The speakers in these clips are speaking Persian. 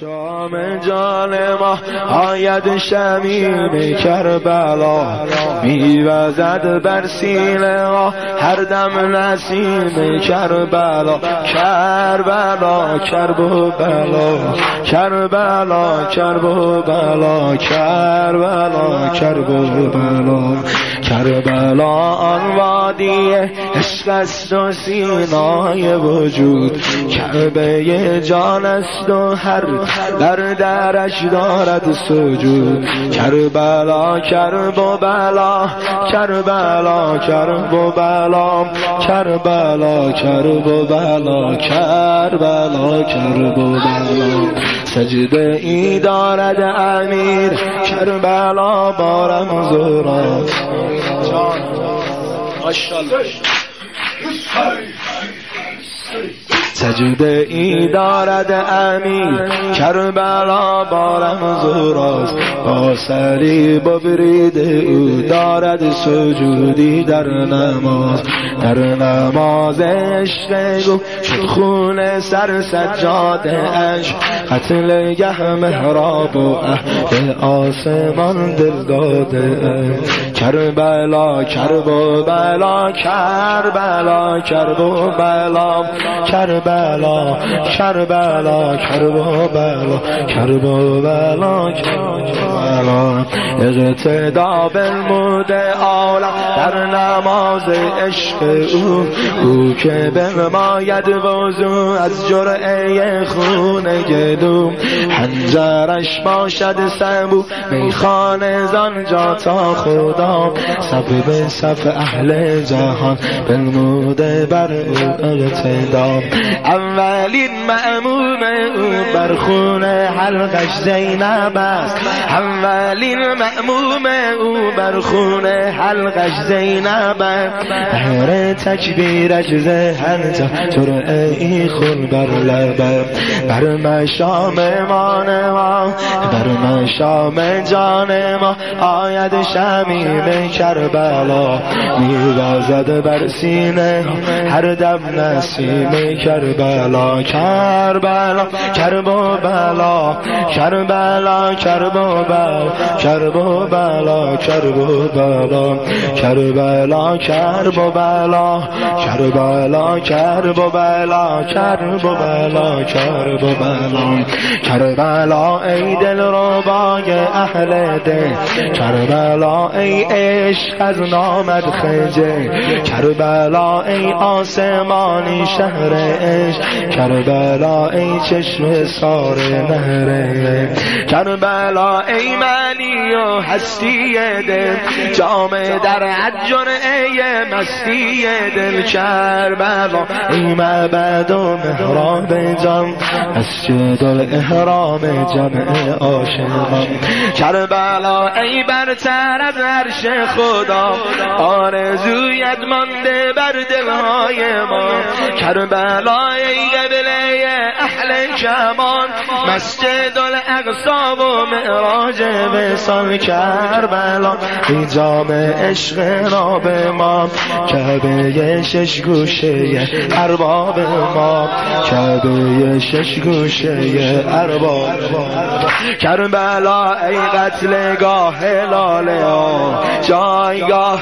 شام جان ما آید شمیم کربلا. میوزد بر سینه ما هر دم نسیم کربلا. کربلا کرب و بلا کربلا کرب و بلا کربلا. کرب و بلا کربلا آن وادی عشق است و سینای وجود. کربه جان است و هر در درش دارد سجود. کربلا کرب و بلا کربلا کرب و بلا کربلا کرب و بلا کربلا کرب و بلا سجده ای دارد امیر کربلا بارم زورات سجده ای دارد امیر کربلا بارم زوراست با سری برید او دارد سجودی در نماز. در نماز عشق گو شد خون سر سجاده اش قتل گه مهراب و اهل آسمان دل داده. کربلا کرب و بلا کربلا کرب و بلا کربلا کربلا کرب و بلا کرب و بلا کربلا اقتدا بالمود عالم در نماز عشق او. او که بماید وضو از جرعه خون گدو هنجرش باشد سبو میخانه زانجا تا خدا. صف به صف اهل جهان بالموده بر او اقتدا. اولین معموم او بر خون حلقش زینب است. اولین معموم او بر خون حلقش زینب است. هر تکبیرش زهن جا ای خون بر لبه. بر مشام مان ما. بر مشام جان ما آید شمیم کربلا. میوازد بر سینه هر دم نسیم کربلا. کربلا کرب و بلا کربلا کرب و بلا کرب و بلا کرب و بلا کربلا. کرب و بلا کربلا. کرب و بلا کرب و بلا کرب و بلا کربلا ای دل ربای اهل دل. کربلا ای عشق از نامد خجه کربلا ای آسمانی شهر عشق. کربلا ای چشم سار نهره کربلا ای معنی و هستی دل. جام در عجن ای مستی دل. کربلا ای معبد و مهراب جان. مسجد الاحرام جمع عاشقان. کربلا ای برتر از عرش خدا آرزویت مانده بر دلهای ما. کربلا ای کمان مسجد الاقصا و معراج وصال کربلا. ای جام عشق را به ما کعبه شش گوشه ارباب ما. کعبه شش گوشه ارباب کربلا ای قتلگاه لاله ها جایگاه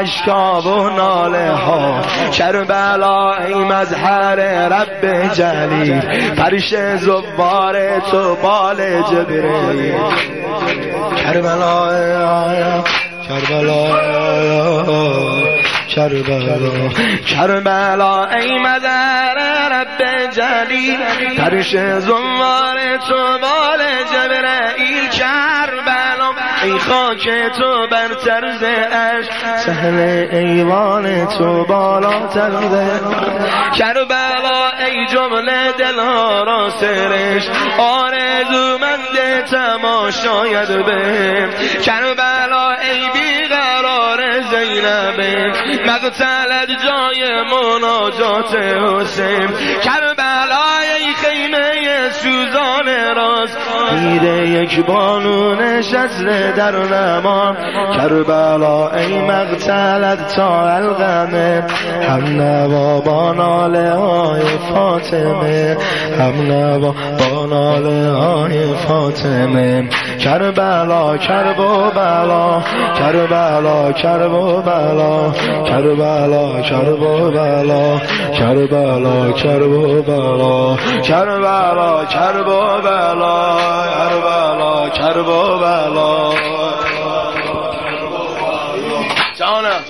اشکا و ناله ها. کربلا ای مظهر رب جلیل فرش زبار تو بال جبریل. کربلا کربلا کربلا. کربلا ای مدر رب جلیل. فرش زمار تو بال ای خاک تو بر طرز اش سهل ایوان تو بالا ترده کربلا ای جمله دلها را سرش آرزومند تماشاید به. کربلا ای بیقرار زینب مقتلت جای مناجات حسین. کربلا سوزان را راست. میره یک بانو نشسته در نما کربلا ای مقتلت تا الغمه. هم نوا با ناله های فاطمه. هم نوا با ناله های فاطمه. کربلا کرب و بلا کربلا کرب و بلا کربلا کرب و بلا کربلا کرب و بلا کربلا کرب و بلا کربلا کرب و بلا جانم